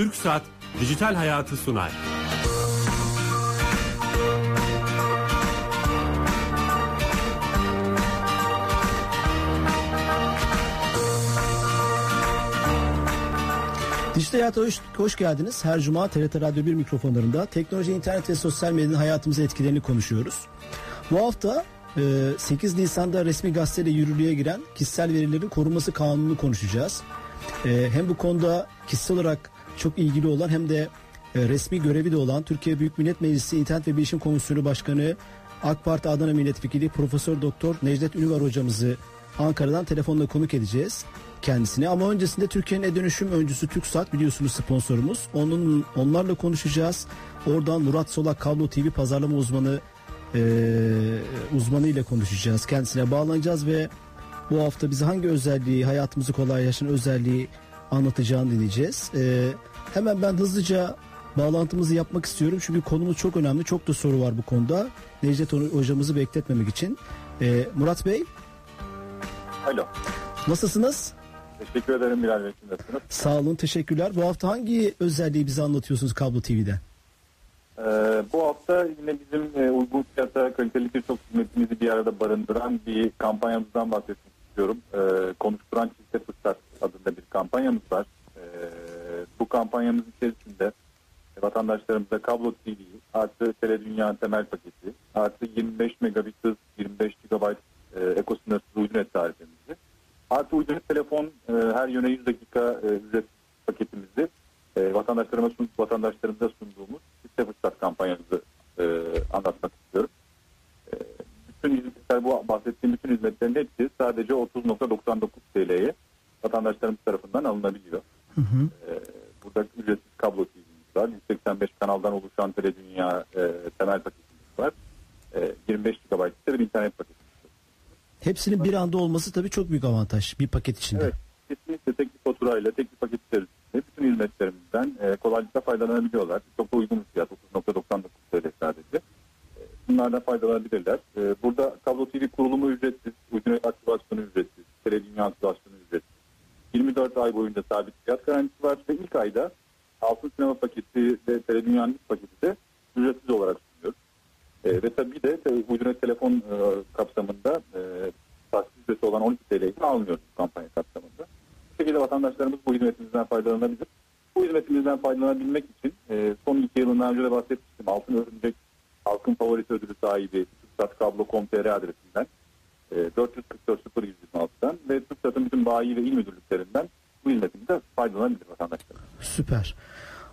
Türk Saat Dijital Hayatı sunar. Dijital Hayat'a hoş, hoş geldiniz. Her cuma TRT Radyo 1 mikrofonlarında teknoloji, internet ve sosyal medyanın hayatımıza etkilerini konuşuyoruz. Bu hafta 8 e, Nisan'da resmi gazeteyle yürürlüğe giren kişisel verilerin korunması kanununu konuşacağız. E, hem bu konuda kişisel olarak çok ilgili olan hem de e, resmi görevi de olan Türkiye Büyük Millet Meclisi İnternet ve Bilişim Komisyonu Başkanı AK Parti Adana Milletvekili Profesör Doktor Necdet Ünüvar hocamızı Ankara'dan telefonla konuk edeceğiz kendisine. Ama öncesinde Türkiye'nin e-dönüşüm öncüsü TürkSat biliyorsunuz sponsorumuz. Onun onlarla konuşacağız. Oradan Murat Solak Kablo TV pazarlama uzmanı e, uzmanı ile konuşacağız. Kendisine bağlanacağız ve bu hafta bize hangi özelliği, hayatımızı kolaylaştıran özelliği anlatacağını dinleyeceğiz. E, hemen ben hızlıca bağlantımızı yapmak istiyorum. Çünkü konumuz çok önemli. Çok da soru var bu konuda. Necdet hocamızı bekletmemek için. E, Murat Bey. Alo. Nasılsınız? Teşekkür ederim Bilal Bey. Nasılsınız? Sağ olun teşekkürler. Bu hafta hangi özelliği bize anlatıyorsunuz Kablo TV'de? Ee, bu hafta yine bizim e, uygun fiyata kaliteli birçok hizmetimizi bir arada barındıran bir kampanyamızdan bahsetmek istiyorum. Ee, Konuşturan Çifte Fırsat adında bir kampanyamız var. Ee, bu kampanyamız içerisinde vatandaşlarımıza kablo TV artı Tele Dünya temel paketi artı 25 megabit hız 25 GB e, ekosınırsız uydu net tarifemizi Artı uydurucu telefon e, her yöne 100 dakika e, ücret paketimizde e, vatandaşlarıma sun, vatandaşlarımıza sunduğumuz çifte fırsat kampanyamızı e, anlatmak istiyorum. E, bütün hizmetler bu bahsettiğim bütün hizmetlerin hepsi sadece 30.99 TL'ye vatandaşlarımız tarafından alınabiliyor. Hı hı. E, burada ücretsiz kablo TV'miz var. 185 kanaldan oluşan Tele Dünya e, temel paketimiz var. E, 25 GB ise bir internet paketi Hepsinin bir anda olması tabii çok büyük avantaj bir paket içinde. Evet, kesinlikle tek bir faturayla, tek bir paket içerisinde bütün hizmetlerimizden e, kolaylıkla faydalanabiliyorlar. Çok da uygun bir fiyat, 30.99 TL sadece. E, bunlardan faydalanabilirler. E, burada Kablo TV kurulumu ücretsiz, uygun aktivasyonu ücretsiz, tele dünya aktivasyonu ücretsiz. 24 ay boyunca sabit fiyat garantisi var ve ilk ayda altın sinema paketi ve tele dünyanın paketi de ücretsiz olarak e, ve tabii de ucuna telefon e, kapsamında e, tahsis ücreti olan 12 TL'yi almıyoruz kampanya kapsamında. Bu şekilde vatandaşlarımız bu hizmetimizden faydalanabilir. Bu hizmetimizden faydalanabilmek için e, son iki yılından önce de bahsetmiştim. Altın Örümcek halkın favorisi ödülü sahibi TürkSat.com.tr adresinden e, 444 0126'dan ve TürkSat'ın bütün bayi ve il müdürlüklerinden bu hizmetimizde faydalanabilir vatandaşlar. Süper.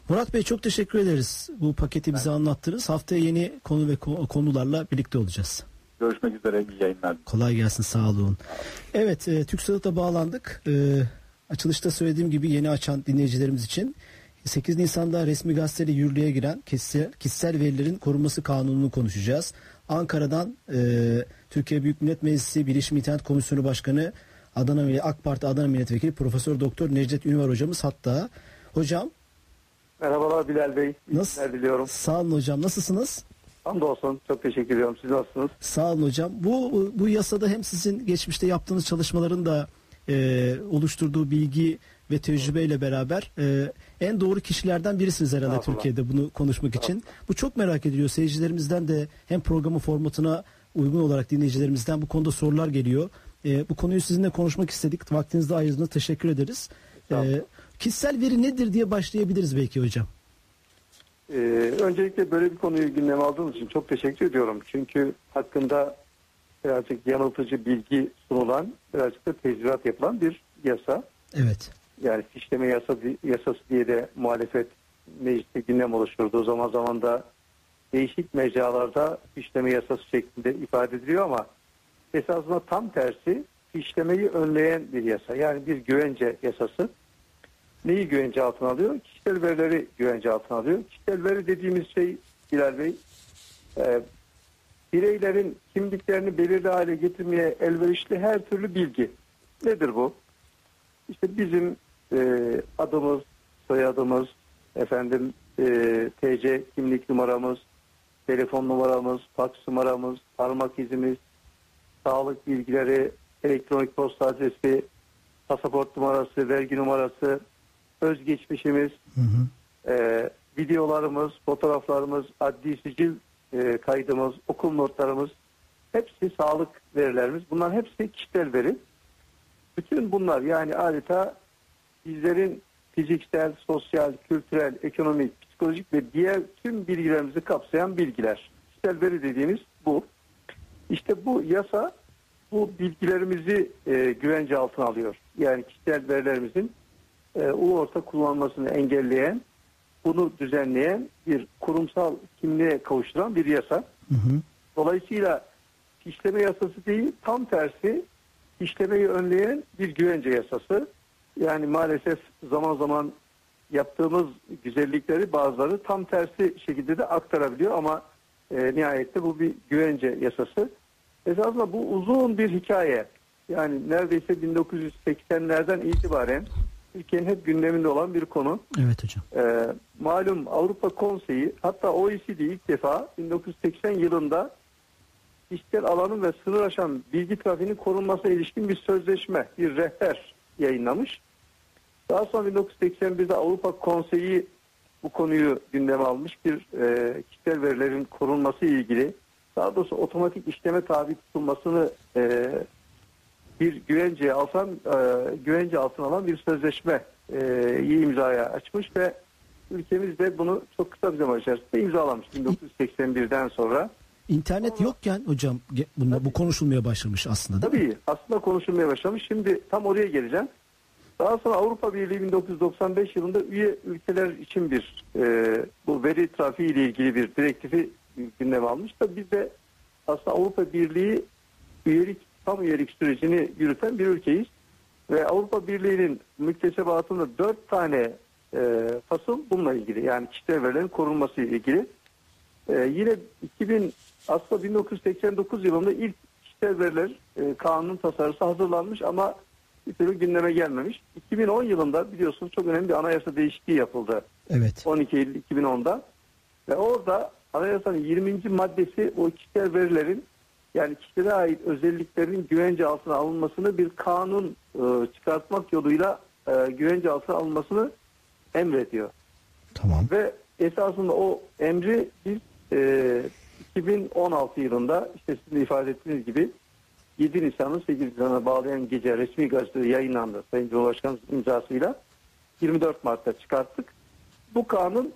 Murat Bey çok teşekkür ederiz. Bu paketi bize anlattınız. Haftaya yeni konu ve konularla birlikte olacağız. Görüşmek üzere. İyi yayınlar. Kolay gelsin. Sağ olun. Evet, e, TürkSat'a bağlandık. E, açılışta söylediğim gibi yeni açan dinleyicilerimiz için 8 Nisan'da resmi gazeteyle yürürlüğe giren kişisel, kişisel verilerin korunması kanununu konuşacağız. Ankara'dan e, Türkiye Büyük Millet Meclisi Bilişim İnternet Komisyonu Başkanı Adana AK Parti Adana Milletvekili Profesör Doktor Necdet Ünver hocamız hatta. Hocam Merhabalar Bilal Bey. Nasıl? diliyorum. Sağ olun hocam. Nasılsınız? Hamdolsun. Çok teşekkür ediyorum. Siz nasılsınız? Sağ olun hocam. Bu bu yasada hem sizin geçmişte yaptığınız çalışmaların da e, oluşturduğu bilgi ve tecrübeyle beraber e, en doğru kişilerden birisiniz herhalde Türkiye'de bunu konuşmak için. Bu çok merak ediliyor. Seyircilerimizden de hem programın formatına uygun olarak dinleyicilerimizden bu konuda sorular geliyor. E, bu konuyu sizinle konuşmak istedik. Vaktinizde ayırdığınız teşekkür ederiz. E, Kişisel veri nedir diye başlayabiliriz belki hocam. Ee, öncelikle böyle bir konuyu gündeme aldığınız için çok teşekkür ediyorum. Çünkü hakkında birazcık yanıltıcı bilgi sunulan, birazcık da tezvirat yapılan bir yasa. Evet. Yani fişleme yasa, yasası diye de muhalefet mecliste gündem oluşturduğu zaman zaman da değişik mecralarda fişleme yasası şeklinde ifade ediliyor ama esasında tam tersi fişlemeyi önleyen bir yasa. Yani bir güvence yasası neyi güvence altına alıyor? Kişisel verileri güvence altına alıyor. Kişisel veri dediğimiz şey Bilal Bey e, bireylerin kimliklerini belirli hale getirmeye elverişli her türlü bilgi. Nedir bu? İşte bizim e, adımız, soyadımız, efendim e, TC kimlik numaramız, telefon numaramız, fax numaramız, parmak izimiz, sağlık bilgileri, elektronik posta adresi, pasaport numarası, vergi numarası, özgeçmişimiz, Hı hı. e, videolarımız, fotoğraflarımız, adli sicil e, kaydımız, okul notlarımız hepsi sağlık verilerimiz. Bunların hepsi kişisel veri. Bütün bunlar yani adeta bizlerin fiziksel, sosyal, kültürel, ekonomik, psikolojik ve diğer tüm bilgilerimizi kapsayan bilgiler. Kişisel veri dediğimiz bu. İşte bu yasa bu bilgilerimizi e, güvence altına alıyor. Yani kişisel verilerimizin e, ulu orta kullanılmasını engelleyen, bunu düzenleyen bir kurumsal kimliğe kavuşturan bir yasa. Hı hı. Dolayısıyla işleme yasası değil, tam tersi işlemeyi önleyen bir güvence yasası. Yani maalesef zaman zaman yaptığımız güzellikleri bazıları tam tersi şekilde de aktarabiliyor ama e, nihayette bu bir güvence yasası. Esasında bu uzun bir hikaye. Yani neredeyse 1980'lerden itibaren Türkiye'nin hep gündeminde olan bir konu. Evet hocam. Ee, malum Avrupa Konseyi hatta OECD ilk defa 1980 yılında kişisel alanın ve sınır aşan bilgi trafiğinin korunmasına ilişkin bir sözleşme, bir rehber yayınlamış. Daha sonra 1981'de Avrupa Konseyi bu konuyu gündeme almış bir e, kişisel verilerin korunması ile ilgili daha doğrusu otomatik işleme tabi tutulmasını e, bir güvence alsan e, güvence altına alan bir sözleşme e, imzaya açmış ve ülkemiz de bunu çok kısa bir zaman içerisinde imzalamış 1981'den sonra. İnternet yokken hocam bunda bu konuşulmaya başlamış aslında değil mi? Tabii aslında konuşulmaya başlamış. Şimdi tam oraya geleceğim. Daha sonra Avrupa Birliği 1995 yılında üye ülkeler için bir e, bu veri trafiği ile ilgili bir direktifi gündeme almış da biz de aslında Avrupa Birliği üyelik tam üyelik sürecini yürüten bir ülkeyiz. Ve Avrupa Birliği'nin müktesebatında dört tane e, fasıl bununla ilgili yani kişisel verilerin korunması ile ilgili. E, yine 2000 aslında 1989 yılında ilk kişisel veriler e, kanunun tasarısı hazırlanmış ama bir türlü gündeme gelmemiş. 2010 yılında biliyorsunuz çok önemli bir anayasa değişikliği yapıldı. Evet. 12 Eylül 2010'da ve orada anayasanın 20. maddesi o kişisel verilerin yani kişilere ait özelliklerin güvence altına alınmasını bir kanun e, çıkartmak yoluyla e, güvence altına alınmasını emrediyor. Tamam. Ve esasında o emri biz e, 2016 yılında işte sizin de ifade ettiğiniz gibi 7 Nisan'ı 8 Nisan'a bağlayan gece resmi gazetede yayınlandı Sayın Cumhurbaşkanı imzasıyla 24 Mart'ta çıkarttık. Bu kanun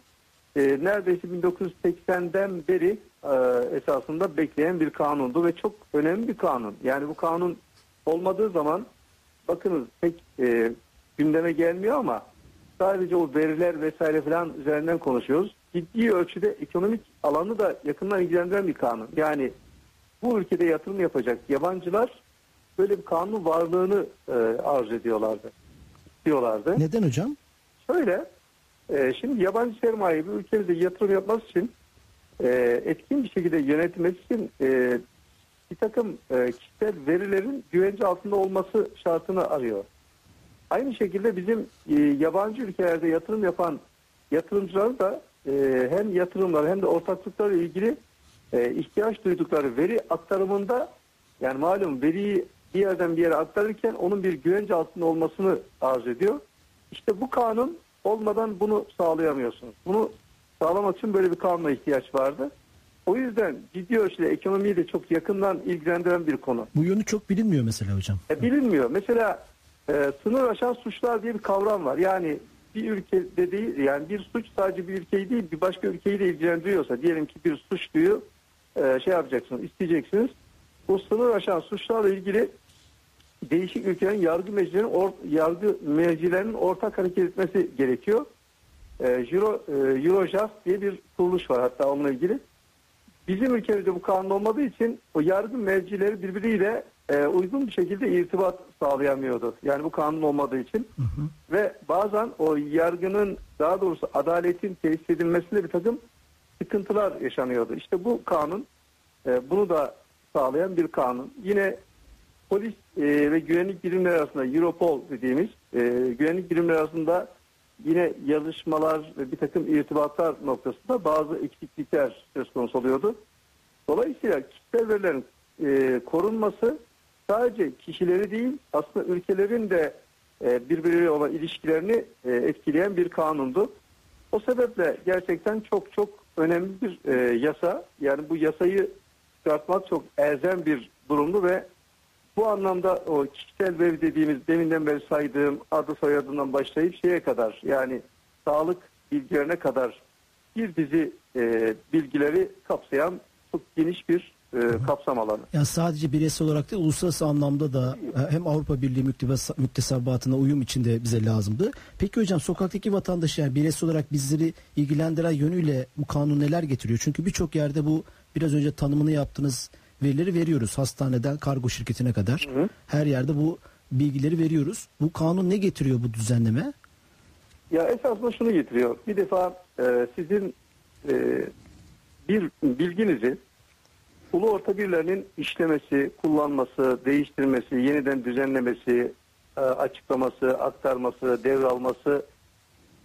e, neredeyse 1980'den beri e, esasında bekleyen bir kanundu ve çok önemli bir kanun. Yani bu kanun olmadığı zaman bakınız pek e, gündeme gelmiyor ama sadece o veriler vesaire falan üzerinden konuşuyoruz. Ciddi ölçüde ekonomik alanı da yakından ilgilendiren bir kanun. Yani bu ülkede yatırım yapacak yabancılar böyle bir kanun varlığını e, arz ediyorlardı. Diyorlardı. Neden hocam? Şöyle, e, şimdi yabancı sermaye bu ülkemizde yatırım yapması için e, etkin bir şekilde yönetilmesi için e, bir takım e, kişisel verilerin güvence altında olması şartını arıyor. Aynı şekilde bizim e, yabancı ülkelerde yatırım yapan yatırımcılar da hem yatırımlar hem de ortaklıklarla ilgili ihtiyaç duydukları veri aktarımında yani malum veriyi bir yerden bir yere aktarırken onun bir güvence altında olmasını arz ediyor. İşte bu kanun olmadan bunu sağlayamıyorsunuz. Bunu sağlamak için böyle bir kanuna ihtiyaç vardı. O yüzden ciddi ölçüde ekonomiyi de çok yakından ilgilendiren bir konu. Bu yönü çok bilinmiyor mesela hocam. E, bilinmiyor. Mesela e, sınır aşan suçlar diye bir kavram var. Yani bir ülkede değil yani bir suç sadece bir ülkeyi değil bir başka ülkeyi de ilgilendiriyorsa diyelim ki bir suç diyor e, şey yapacaksınız isteyeceksiniz. Bu sınır aşan suçlarla ilgili değişik ülkelerin yargı meclislerinin or, yargı meclislerinin ortak hareket etmesi gerekiyor. E, Euro, e, Eurojust diye bir kuruluş var hatta onunla ilgili. Bizim ülkemizde bu kanun olmadığı için o yargı mevcileri birbiriyle e, uygun bir şekilde irtibat sağlayamıyordu. Yani bu kanun olmadığı için. Ve bazen o yargının daha doğrusu adaletin tesis edilmesinde bir takım sıkıntılar yaşanıyordu. İşte bu kanun e, bunu da sağlayan bir kanun. Yine polis e, ve güvenlik birimleri arasında Europol dediğimiz e, güvenlik birimleri arasında yine yazışmalar ve bir takım irtibatlar noktasında bazı eksiklikler söz konusu oluyordu. Dolayısıyla kişisel verilerin e, korunması sadece kişileri değil aslında ülkelerin de e, birbirleriyle olan ilişkilerini e, etkileyen bir kanundu. O sebeple gerçekten çok çok önemli bir e, yasa. Yani bu yasayı çıkartmak çok elzem bir durumdu ve bu anlamda o kişisel veri dediğimiz deminden beri saydığım adı soyadından başlayıp şeye kadar yani sağlık bilgilerine kadar bir dizi e, bilgileri kapsayan çok geniş bir e, kapsam alanı. Yani sadece bireysel olarak değil uluslararası anlamda da e, hem Avrupa Birliği müktesebatına uyum içinde bize lazımdı. Peki hocam sokaktaki vatandaş yani bireysel olarak bizleri ilgilendiren yönüyle bu kanun neler getiriyor? Çünkü birçok yerde bu biraz önce tanımını yaptığınız verileri veriyoruz. Hastaneden kargo şirketine kadar. Her yerde bu bilgileri veriyoruz. Bu kanun ne getiriyor bu düzenleme? Ya esasında şunu getiriyor. Bir defa e, sizin e, bir bilginizi ulu orta birlerinin işlemesi, kullanması, değiştirmesi, yeniden düzenlemesi, e, açıklaması, aktarması, devralması,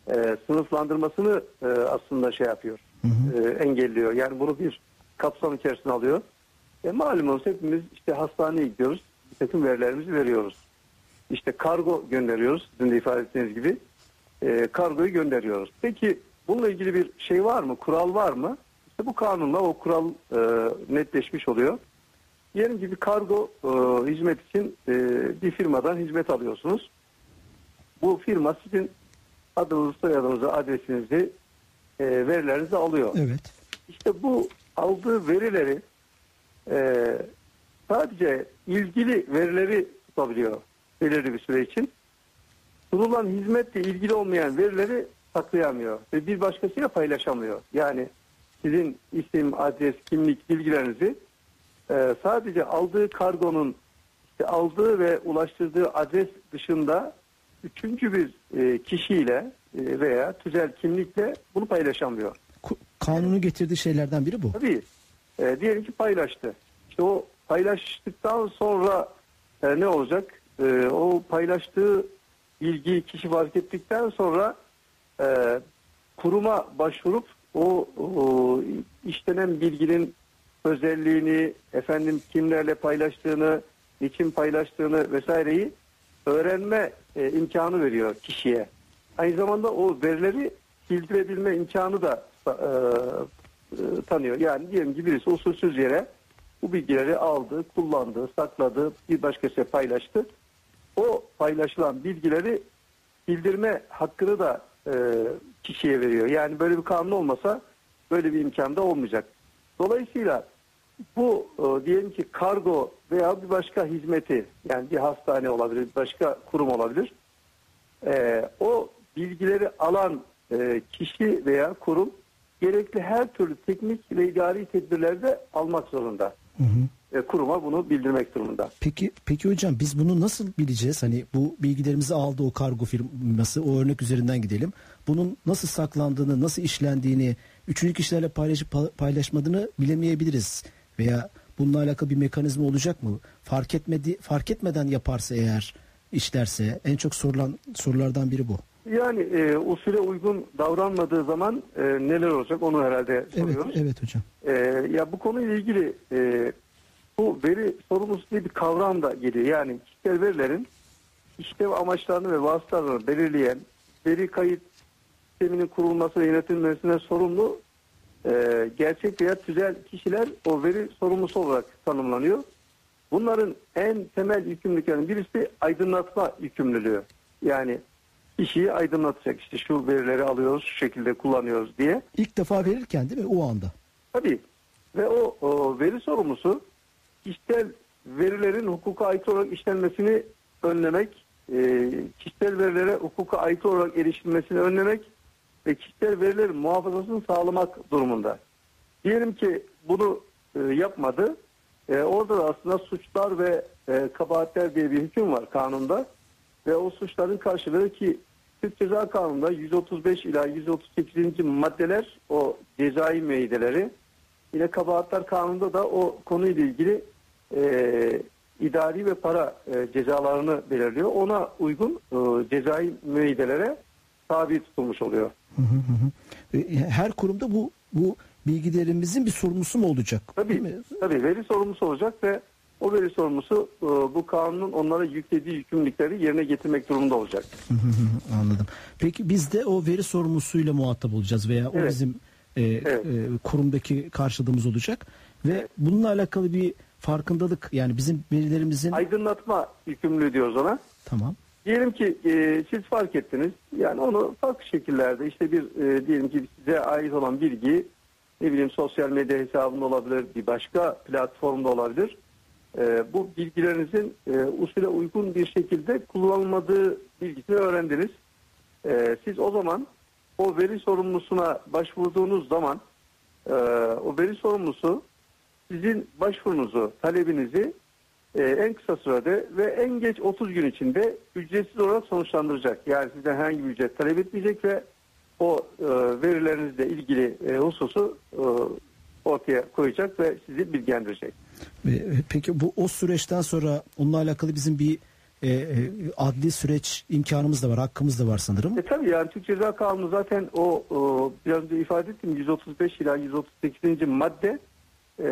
e, sınıflandırmasını e, aslında şey yapıyor, e, engelliyor. Yani bunu bir kapsam içerisine alıyor. E, malumunuz hepimiz işte hastaneye gidiyoruz, bir takım verilerimizi veriyoruz. İşte kargo gönderiyoruz, sizin de ifade ettiğiniz gibi. E, kargoyu gönderiyoruz. Peki bununla ilgili bir şey var mı, kural var mı? İşte bu kanunla o kural e, netleşmiş oluyor. Diyelim ki bir kargo e, hizmet için e, bir firmadan hizmet alıyorsunuz. Bu firma sizin adınızı, soyadınızı, adresinizi, e, verilerinizi alıyor. Evet. İşte bu aldığı verileri e, sadece ilgili verileri tutabiliyor belirli bir süre için. Sunulan hizmetle ilgili olmayan verileri saklayamıyor ve bir başkasıyla paylaşamıyor. Yani sizin isim, adres, kimlik bilgilerinizi e, sadece aldığı kargonun işte aldığı ve ulaştırdığı adres dışında üçüncü bir e, kişiyle e, veya tüzel kimlikle bunu paylaşamıyor. Kanunun getirdiği şeylerden biri bu. Tabii. E, diyelim ki paylaştı. İşte o paylaştıktan sonra e, ne olacak? E, o paylaştığı bilgiyi kişi fark ettikten sonra e, kuruma başvurup o, o işlenen bilginin özelliğini, efendim kimlerle paylaştığını, niçin paylaştığını vesaireyi öğrenme e, imkanı veriyor kişiye. Aynı zamanda o verileri sildirebilme imkanı da e, e, tanıyor. Yani diyelim ki birisi usulsüz yere bu bilgileri aldı, kullandı, sakladı, bir başkasıyla paylaştı. O paylaşılan bilgileri bildirme hakkını da e, kişiye veriyor. Yani böyle bir kanun olmasa böyle bir imkan da olmayacak. Dolayısıyla bu e, diyelim ki kargo veya bir başka hizmeti yani bir hastane olabilir, başka kurum olabilir. E, o bilgileri alan e, kişi veya kurum gerekli her türlü teknik ve idari tedbirleri de almak zorunda. E, kuruma bunu bildirmek durumunda. Peki peki hocam biz bunu nasıl bileceğiz? Hani bu bilgilerimizi aldı o kargo firması o örnek üzerinden gidelim. Bunun nasıl saklandığını, nasıl işlendiğini, üçüncü kişilerle paylaşıp pa- paylaşmadığını bilemeyebiliriz. Veya bununla alakalı bir mekanizma olacak mı? Fark etmedi fark etmeden yaparsa eğer işlerse en çok sorulan sorulardan biri bu. Yani e, usule uygun davranmadığı zaman e, neler olacak onu herhalde Evet, soruyoruz. evet hocam. E, ya bu konuyla ilgili e, bu veri sorumlusu diye bir kavram da geliyor. Yani kişisel verilerin işlev amaçlarını ve vasıtalarını belirleyen veri kayıt sisteminin kurulması ve yönetilmesine sorumlu e, gerçek veya tüzel kişiler o veri sorumlusu olarak tanımlanıyor. Bunların en temel yükümlülüklerinin birisi aydınlatma yükümlülüğü. Yani kişiyi aydınlatacak işte şu verileri alıyoruz şu şekilde kullanıyoruz diye. İlk defa verirken değil mi o anda? Tabii. Ve o, o veri sorumlusu kişisel verilerin hukuka ait olarak işlenmesini önlemek, e, kişisel verilere hukuka ait olarak erişilmesini önlemek ve kişisel verilerin muhafazasını sağlamak durumunda. Diyelim ki bunu e, yapmadı. E, orada da aslında suçlar ve e, kabahatler diye bir hüküm var kanunda. Ve o suçların karşılığı ki Türk Ceza Kanunu'nda 135 ila 138. maddeler o cezai müeyyideleri. Yine kabahatler kanununda da o konuyla ilgili e, idari ve para e, cezalarını belirliyor. Ona uygun e, cezai müeyyidelere tabi tutulmuş oluyor. Hı hı hı. E, Her kurumda bu bu bilgilerimizin bir sorumlusu mu olacak? Tabii, tabii veri sorumlusu olacak ve o veri sorumlusu e, bu kanunun onlara yüklediği yükümlülükleri yerine getirmek durumunda olacak. Anladım. Peki biz de o veri sorumlusuyla muhatap olacağız veya o Evet. bizim e, Evet. e, kurumdaki karşılığımız olacak ve bununla alakalı bir farkındalık yani bizim verilerimizin Aydınlatma yükümlülüğü diyoruz ona. tamam Diyelim ki e, siz fark ettiniz. Yani onu farklı şekillerde işte bir e, diyelim ki size ait olan bilgi ne bileyim sosyal medya hesabında olabilir, bir başka platformda olabilir. E, bu bilgilerinizin e, usule uygun bir şekilde kullanılmadığı bilgisini öğrendiniz. E, siz o zaman o veri sorumlusuna başvurduğunuz zaman e, o veri sorumlusu sizin başvurunuzu, talebinizi e, en kısa sürede ve en geç 30 gün içinde ücretsiz olarak sonuçlandıracak. Yani sizden herhangi bir ücret talep etmeyecek ve o e, verilerinizle ilgili e, hususu e, ortaya koyacak ve sizi bilgilendirecek. E, peki bu o süreçten sonra onunla alakalı bizim bir e, e, adli süreç imkanımız da var hakkımız da var sanırım. E tabii yani Türk Ceza Kanunu zaten o, o biraz önce ifade ettim 135 ila 138. madde e,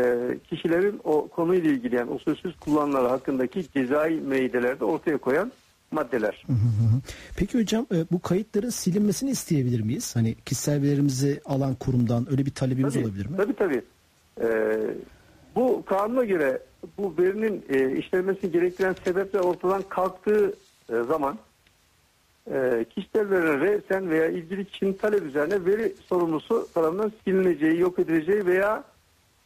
kişilerin o konuyla ilgili yani usulsüz kullanımları hakkındaki cezai müeyyidelerde ortaya koyan maddeler. Hı hı hı. Peki hocam e, bu kayıtların silinmesini isteyebilir miyiz? Hani kişisel verilerimizi alan kurumdan öyle bir talebimiz Tabii, olabilir mi? Tabii tabii. Ee, bu kanuna göre bu verinin e, işlenmesini gerektiren sebepler ortadan kalktığı e, zaman e, kişisel verilerin resen veya ilgili kişinin talep üzerine veri sorumlusu tarafından silineceği, yok edileceği veya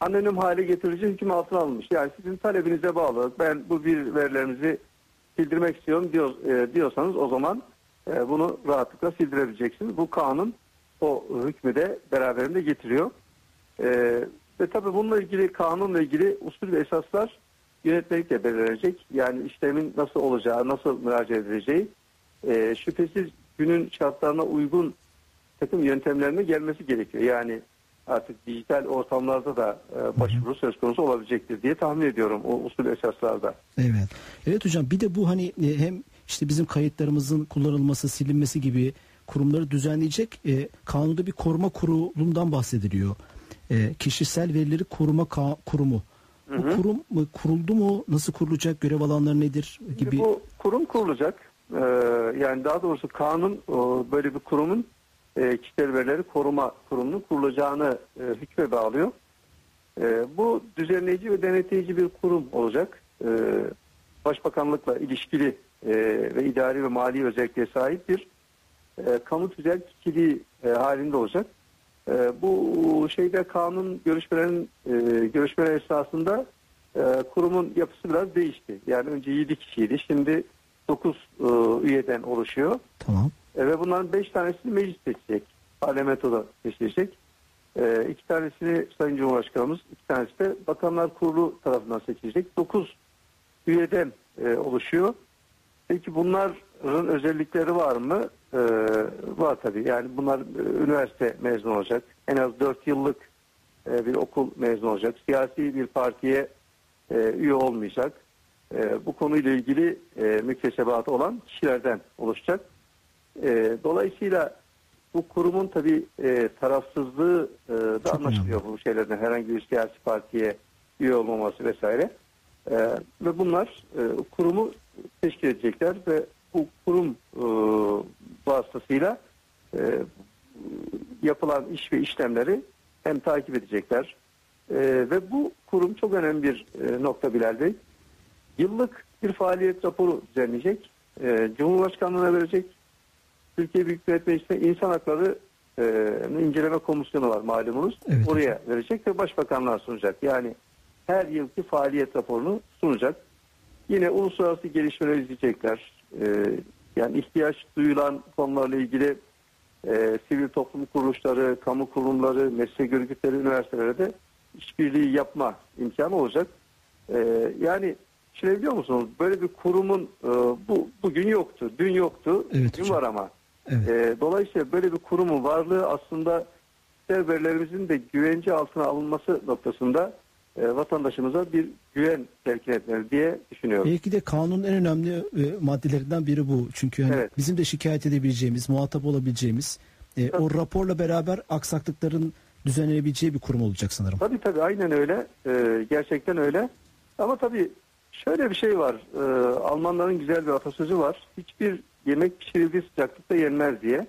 anonim hale getirileceği hüküm altına alınmış. Yani sizin talebinize bağlı. Ben bu bir verilerinizi sildirmek istiyorum diyor, e, diyorsanız o zaman e, bunu rahatlıkla sildirebileceksiniz. Bu kanun o hükmü de beraberinde getiriyor. Ee, ve tabii bununla ilgili kanunla ilgili usul ve esaslar yönetmelikle belirlenecek. Yani işlemin nasıl olacağı, nasıl müracaat edileceği e, şüphesiz günün şartlarına uygun takım yöntemlerine gelmesi gerekiyor. Yani artık dijital ortamlarda da e, başvuru söz konusu olabilecektir diye tahmin ediyorum o usul esaslarda. Evet. Evet hocam bir de bu hani e, hem işte bizim kayıtlarımızın kullanılması, silinmesi gibi kurumları düzenleyecek e, kanunda bir koruma kurulundan bahsediliyor. E, kişisel verileri koruma Ka- kurumu. Bu kurum mu, kuruldu mu? Nasıl kurulacak? Görev alanları nedir? Şimdi Gibi. Bu kurum kurulacak. Ee, yani daha doğrusu kanun o, böyle bir kurumun e, kişisel verileri koruma kurumunun kurulacağını e, hükme bağlıyor. E, bu düzenleyici ve denetleyici bir kurum olacak. E, Başbakanlıkla ilişkili e, ve idari ve mali özelliğe sahip bir e, kamu tüzel kişiliği e, halinde olacak. E, bu şeyde kanun görüşmelerin e, görüşmeler esnasında e, kurumun yapısı biraz değişti. Yani önce 7 kişiydi. Şimdi 9 e, üyeden oluşuyor. Tamam. Ve bunların 5 tanesini meclis seçecek. Parlamentoda seçilecek. E, iki tanesini Sayın Cumhurbaşkanımız, iki tanesi de Bakanlar Kurulu tarafından seçilecek. 9 üyeden oluşuyor. Peki bunların özellikleri var mı? E, var tabii. Yani bunlar e, üniversite mezunu olacak. En az 4 yıllık e, bir okul mezunu olacak. Siyasi bir partiye e, üye olmayacak. E, bu konuyla ilgili e, müktesebatı olan kişilerden oluşacak. E, dolayısıyla bu kurumun tabii e, tarafsızlığı e, da Çok anlaşılıyor bu şeylerden. Herhangi bir siyasi partiye üye olmaması vesaire. E, ve bunlar e, kurumu teşkil edecekler ve bu kurum e, vasıtasıyla e, yapılan iş ve işlemleri hem takip edecekler e, ve bu kurum çok önemli bir e, nokta Bilal Bey. Yıllık bir faaliyet raporu düzenleyecek, e, Cumhurbaşkanlığına verecek. Türkiye Büyük Millet Meclisi'nde İnsan Hakları e, inceleme komisyonu var malumunuz. Evet, Oraya verecek ve Başbakanlığa sunacak. Yani her yılki faaliyet raporunu sunacak. Yine uluslararası gelişmeleri izleyecekler. E, yani ihtiyaç duyulan konularla ilgili e, sivil toplum kuruluşları, kamu kurumları, meslek örgütleri, üniversitelere de işbirliği yapma imkanı olacak. E, yani düşünebiliyor musunuz? Böyle bir kurumun e, bu bugün yoktu, dün yoktu, Evet dün hocam. var ama. Evet. E, dolayısıyla böyle bir kurumun varlığı aslında kişisel verilerimizin de güvence altına alınması noktasında e, vatandaşımıza bir güven telkin etmeli diye düşünüyorum. Belki de kanunun en önemli e, maddelerinden biri bu. Çünkü hani Evet. bizim de şikayet edebileceğimiz, muhatap olabileceğimiz, e, o raporla beraber aksaklıkların düzenlenebileceği bir kurum olacak sanırım. Tabii tabii aynen öyle. Gerçekten öyle. Ama tabii Şöyle bir şey var. Almanların güzel bir atasözü var. Hiçbir yemek pişirildiği sıcaklıkta yenmez diye.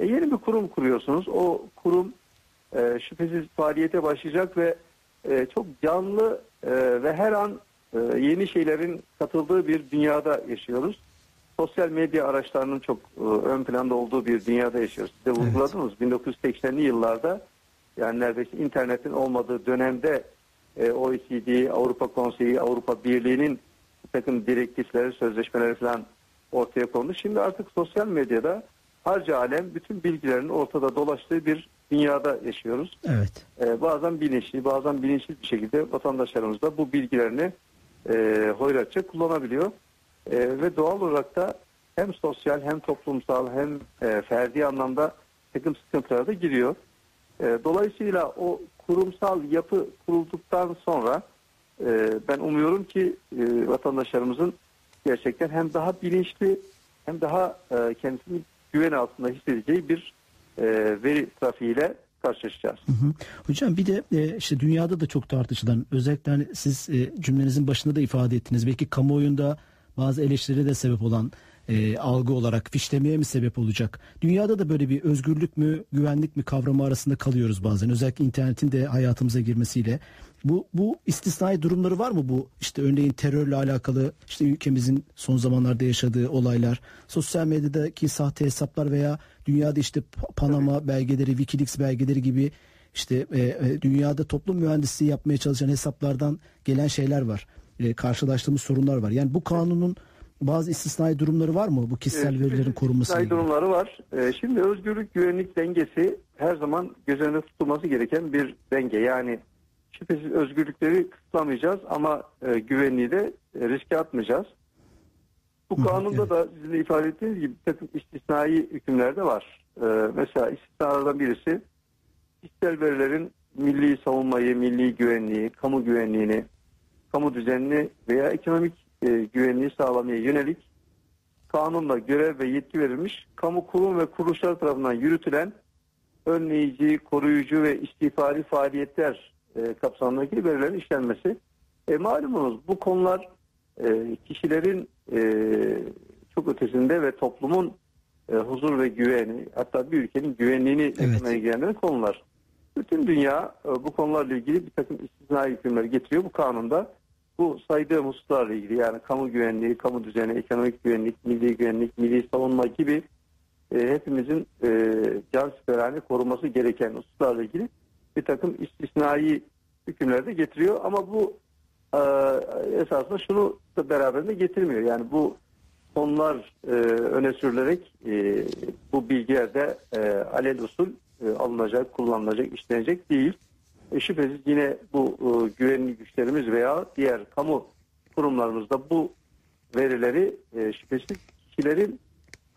E, yeni bir kurum kuruyorsunuz. O kurum e, şüphesiz faaliyete başlayacak ve e, çok canlı e, ve her an e, yeni şeylerin katıldığı bir dünyada yaşıyoruz. Sosyal medya araçlarının çok e, ön planda olduğu bir dünyada yaşıyoruz. Siz de vurguladınız. 1980'li yıllarda yani neredeyse internetin olmadığı dönemde e, OECD, Avrupa Konseyi, Avrupa Birliği'nin bir takım direktifleri, sözleşmeleri falan ortaya kondu. Şimdi artık sosyal medyada harca alem bütün bilgilerin ortada dolaştığı bir dünyada yaşıyoruz. Evet. E, bazen bilinçli, bazen bilinçsiz bir şekilde vatandaşlarımız da bu bilgilerini e, hoyratça kullanabiliyor. E, ve doğal olarak da hem sosyal hem toplumsal hem e, ferdi anlamda takım sıkıntılara da giriyor. E, dolayısıyla o kurumsal yapı kurulduktan sonra e, ben umuyorum ki e, vatandaşlarımızın gerçekten hem daha bilinçli hem daha e, kendisini güven altında hissedeceği bir e, veri trafiğiyle karşılaşacağız. Hı hı. Hocam bir de e, işte dünyada da çok tartışılan özellikle hani siz e, cümlenizin başında da ifade ettiniz. Belki kamuoyunda bazı eleştiri de sebep olan e, algı olarak fişlemeye mi sebep olacak? Dünyada da böyle bir özgürlük mü güvenlik mi kavramı arasında kalıyoruz bazen. Özellikle internetin de hayatımıza girmesiyle. Bu, bu istisnai durumları var mı bu? işte örneğin terörle alakalı işte ülkemizin son zamanlarda yaşadığı olaylar, sosyal medyadaki sahte hesaplar veya dünyada işte Panama belgeleri, Wikileaks belgeleri gibi işte e, e, dünyada toplum mühendisliği yapmaya çalışan hesaplardan gelen şeyler var. E, karşılaştığımız sorunlar var. Yani bu kanunun bazı istisnai durumları var mı bu kişisel Evet, verilerin korunması istisnai durumları var. Ee, şimdi özgürlük güvenlik dengesi her zaman göz önünde tutulması gereken bir denge. Yani şüphesiz özgürlükleri kısıtlamayacağız ama e, güvenliği de e, riske atmayacağız. Bu kanunda evet. da sizin de ifade ettiğiniz gibi bir takım istisnai hükümler de var. Ee, mesela istisnalardan birisi kişisel verilerin milli savunmayı, milli güvenliği, kamu güvenliğini, kamu düzenini veya ekonomik e, güvenliği sağlamaya yönelik kanunla görev ve yetki verilmiş kamu kurum ve kuruluşlar tarafından yürütülen önleyici, koruyucu ve istifari faaliyetler e, kapsamındaki verilerin işlenmesi. E, malumunuz bu konular e, kişilerin e, çok ötesinde ve toplumun e, huzur ve güveni hatta bir ülkenin güvenliğini Evet. ilgilendiren konular. Bütün dünya e, bu konularla ilgili bir takım istisnai hükümler getiriyor bu kanunda. Bu saydığım hususlarla ilgili yani kamu güvenliği, kamu düzeni, ekonomik güvenlik, milli güvenlik, milli savunma gibi e, hepimizin e, can siperhane koruması gereken hususlarla ilgili bir takım istisnai hükümler de getiriyor. Ama bu e, esasında şunu da beraberinde getirmiyor. Yani bu konular e, öne sürülerek e, bu bilgiler de e, alel usul e, alınacak, kullanılacak, işlenecek değil. E, şüphesiz yine bu e, güvenlik güçlerimiz veya diğer kamu kurumlarımızda bu verileri e, şüphesiz kişilerin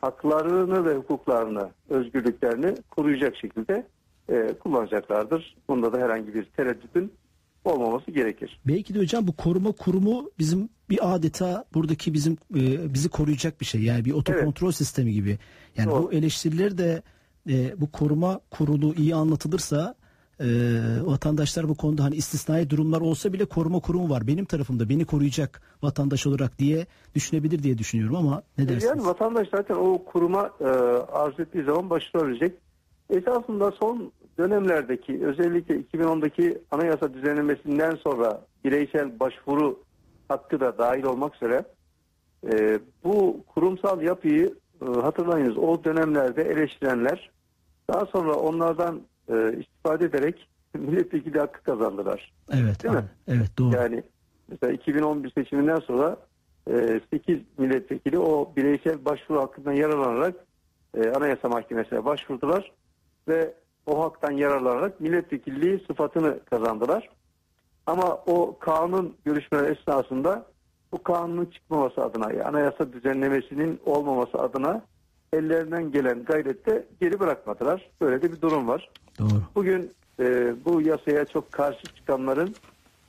haklarını ve hukuklarını, özgürlüklerini koruyacak şekilde e, kullanacaklardır. Bunda da herhangi bir tereddütün olmaması gerekir. Belki de hocam bu koruma kurumu bizim bir adeta buradaki bizim e, bizi koruyacak bir şey. Yani bir otokontrol sistemi gibi. Yani Doğru. bu eleştiriler de e, bu koruma kurulu iyi anlatılırsa e, vatandaşlar bu konuda hani istisnai durumlar olsa bile koruma kurumu var. Benim tarafımda beni koruyacak vatandaş olarak diye düşünebilir diye düşünüyorum ama ne dersiniz? Yani vatandaş zaten o kuruma e, arz ettiği zaman başvurabilecek. Esasında son dönemlerdeki özellikle 2010'daki anayasa düzenlemesinden sonra bireysel başvuru hakkı da dahil olmak üzere e, bu kurumsal yapıyı e, hatırlayınız o dönemlerde eleştirenler daha sonra onlardan e, istifade ederek milletvekili hakkı kazandılar. Evet, Değil mi? abi, evet doğru. Yani mesela 2011 seçiminden sonra e, 8 milletvekili o bireysel başvuru hakkından yararlanarak e, Anayasa Mahkemesi'ne başvurdular ve o haktan yararlanarak milletvekilliği sıfatını kazandılar. Ama o kanun görüşmeleri esnasında bu kanunun çıkmaması adına, yani anayasa düzenlemesinin olmaması adına ellerinden gelen gayrette geri bırakmadılar. Böyle de bir durum var. Doğru. Bugün e, bu yasaya çok karşı çıkanların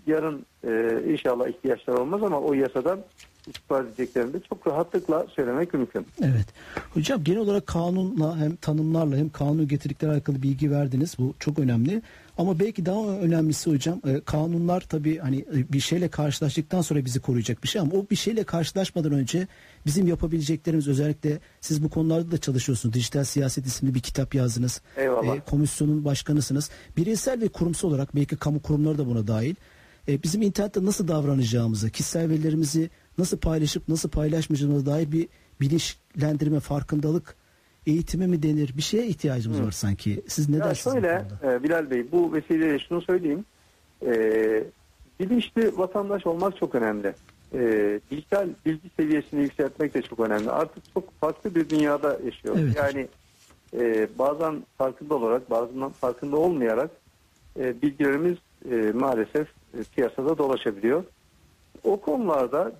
yarın e, inşallah ihtiyaçları olmaz ama o yasadan istifade edeceklerini de çok rahatlıkla söylemek mümkün. Evet. Hocam genel olarak kanunla hem tanımlarla hem kanun getirdikleri alakalı bilgi verdiniz. Bu çok önemli. Ama belki daha önemlisi hocam e, kanunlar tabii hani e, bir şeyle karşılaştıktan sonra bizi koruyacak bir şey ama o bir şeyle karşılaşmadan önce bizim yapabileceklerimiz özellikle siz bu konularda da çalışıyorsunuz. Dijital Siyaset isimli bir kitap yazdınız. Eyvallah. E, komisyonun başkanısınız. Bireysel ve kurumsal olarak belki kamu kurumları da buna dahil. E, bizim internette nasıl davranacağımızı, kişisel verilerimizi nasıl paylaşıp nasıl paylaşmayacağımıza dair bir bilinçlendirme, farkındalık eğitimi mi denir? Bir şeye ihtiyacımız var sanki. Siz ne Ya dersiniz? şöyle e, Bilal Bey bu vesileyle şunu söyleyeyim. E, bilinçli vatandaş olmak çok önemli. E, dijital bilgi seviyesini yükseltmek de çok önemli. Artık çok farklı bir dünyada yaşıyoruz. Evet. Yani e, bazen farkında olarak bazen farkında olmayarak e, bilgilerimiz e, maalesef e, piyasada dolaşabiliyor. O konularda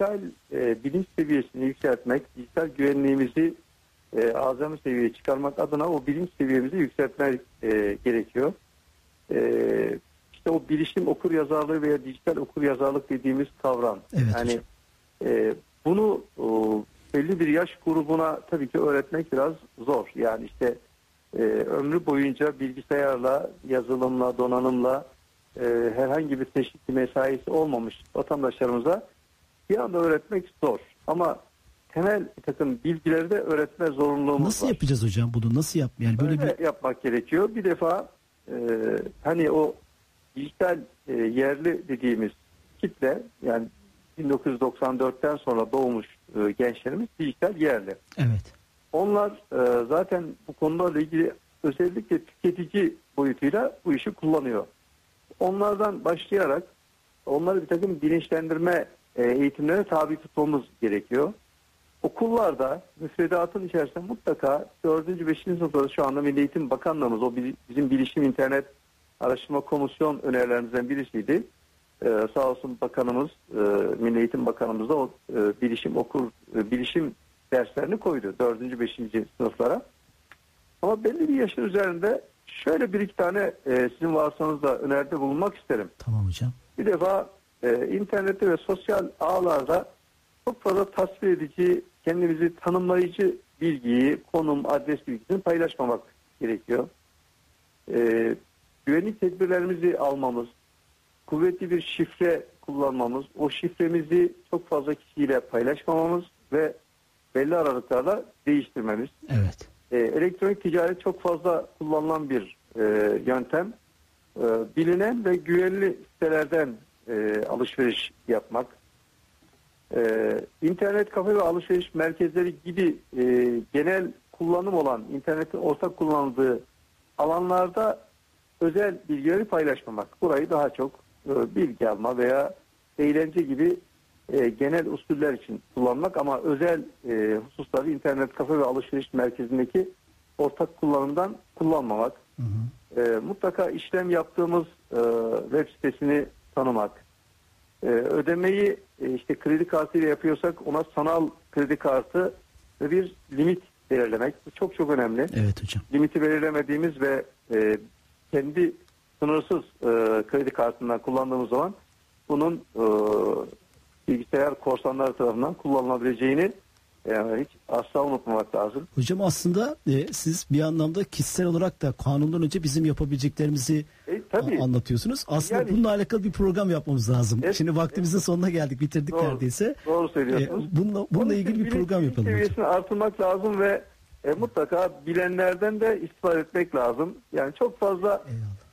dijital e, bilinç seviyesini yükseltmek, dijital güvenliğimizi e, azami seviyeye çıkarmak adına o bilinç seviyemizi yükseltmek e, gerekiyor. E, işte o bilişim okur yazarlığı veya dijital okur yazarlık dediğimiz kavram. Evet yani hocam. e, bunu o, belli bir yaş grubuna tabii ki öğretmek biraz zor. Yani işte e, ömrü boyunca bilgisayarla, yazılımla, donanımla e, herhangi bir teşvik mesaisi olmamış vatandaşlarımıza bir anda öğretmek zor. Ama temel bir takım bilgileri de öğretme zorunluluğumuz Nasıl var. yapacağız hocam bunu? Nasıl yap? Yani böyle Öyle bir yapmak gerekiyor. Bir defa e, hani o dijital e, yerli dediğimiz kitle yani 1994'ten sonra doğmuş e, gençlerimiz dijital yerli. evet. Onlar e, zaten bu konularla ilgili özellikle tüketici boyutuyla bu işi kullanıyor. Onlardan başlayarak onları bir takım bilinçlendirme e, eğitimlerine tabi tutmamız gerekiyor. Okullarda müfredatın içerisinde mutlaka 4. 5. sınıfta şu anda Milli Eğitim Bakanlığımız o bi- bizim bilişim internet araştırma komisyon önerilerimizden birisiydi. Ee, sağ olsun bakanımız, e, Milli Eğitim Bakanımız da o e, bilişim okur, e, bilişim derslerini koydu 4. 5. sınıflara. Ama belli bir yaşın üzerinde şöyle bir iki tane e, sizin varsanızda öneride bulunmak isterim. Tamam hocam. Bir defa e, internette ve sosyal ağlarda çok fazla tasvir edici, kendimizi tanımlayıcı bilgiyi, konum, adres bilgisini paylaşmamak gerekiyor. E, güvenlik tedbirlerimizi almamız, kuvvetli bir şifre kullanmamız, o şifremizi çok fazla kişiyle paylaşmamamız ve belli aralıklarla değiştirmemiz. Evet. E, elektronik ticaret çok fazla kullanılan bir e, yöntem. E, bilinen ve güvenli sitelerden e, alışveriş yapmak. E, internet kafe ve alışveriş merkezleri gibi e, genel kullanım olan internetin ortak kullanıldığı alanlarda özel bilgileri paylaşmamak. Burayı daha çok e, bilgi alma veya eğlence gibi e, genel usuller için kullanmak ama özel e, hususları internet kafe ve alışveriş merkezindeki ortak kullanımdan kullanmamak. Hı hı. E, mutlaka işlem yaptığımız e, web sitesini tanımak. E, ödemeyi e, işte kredi kartıyla yapıyorsak ona sanal kredi kartı ve bir limit belirlemek. Bu çok çok önemli Evet hocam. limiti belirlemediğimiz ve e, kendi sınırsız e, kredi kartından kullandığımız zaman bunun e, bilgisayar korsanları tarafından kullanılabileceğini yani hiç asla unutmamak lazım. Hocam aslında e, siz bir anlamda kişisel olarak da kanundan önce bizim yapabileceklerimizi E, tabii. anlatıyorsunuz. Aslında Yani- bununla alakalı bir program yapmamız lazım. Evet, Şimdi vaktimizin sonuna geldik, bitirdik Doğru, neredeyse. Doğru söylüyorsunuz. E, bununla, bununla ilgili bir bilinç- program yapalım hocam. seviyesini artırmak lazım ve e, mutlaka bilenlerden de istifade etmek lazım. Yani çok fazla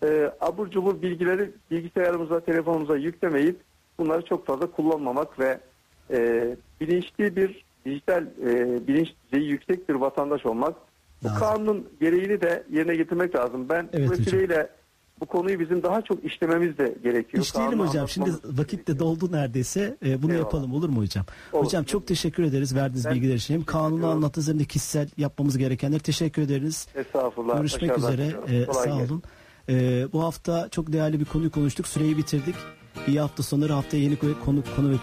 e, abur cubur bilgileri bilgisayarımıza, telefonumuza yüklemeyip bunları çok fazla kullanmamak ve e, bilinçli bir dijital e, bilinç düzeyi yüksek bir vatandaş olmak. Bu Lazım. kanunun gereğini de yerine getirmek lazım. Ben Evet bu hocam. vesileyle bu konuyu bizim daha çok işlememiz de gerekiyor. İşleyelim hocam. Şimdi vakit de doldu neredeyse. E, bunu Eyvallah. yapalım olur mu hocam? Olur. Hocam çok teşekkür ederiz verdiğiniz Ben bilgiler için. Hem kanunu anlattığınız hem de kişisel yapmamız gerekenler teşekkür ederiz. Estağfurullah. Görüşmek Başarılar üzere. E, Kolay sağ gelsin. olun. E, bu hafta çok değerli bir konuyu konuştuk. Süreyi bitirdik. İyi hafta sonları haftaya yeni konu, konu ve konu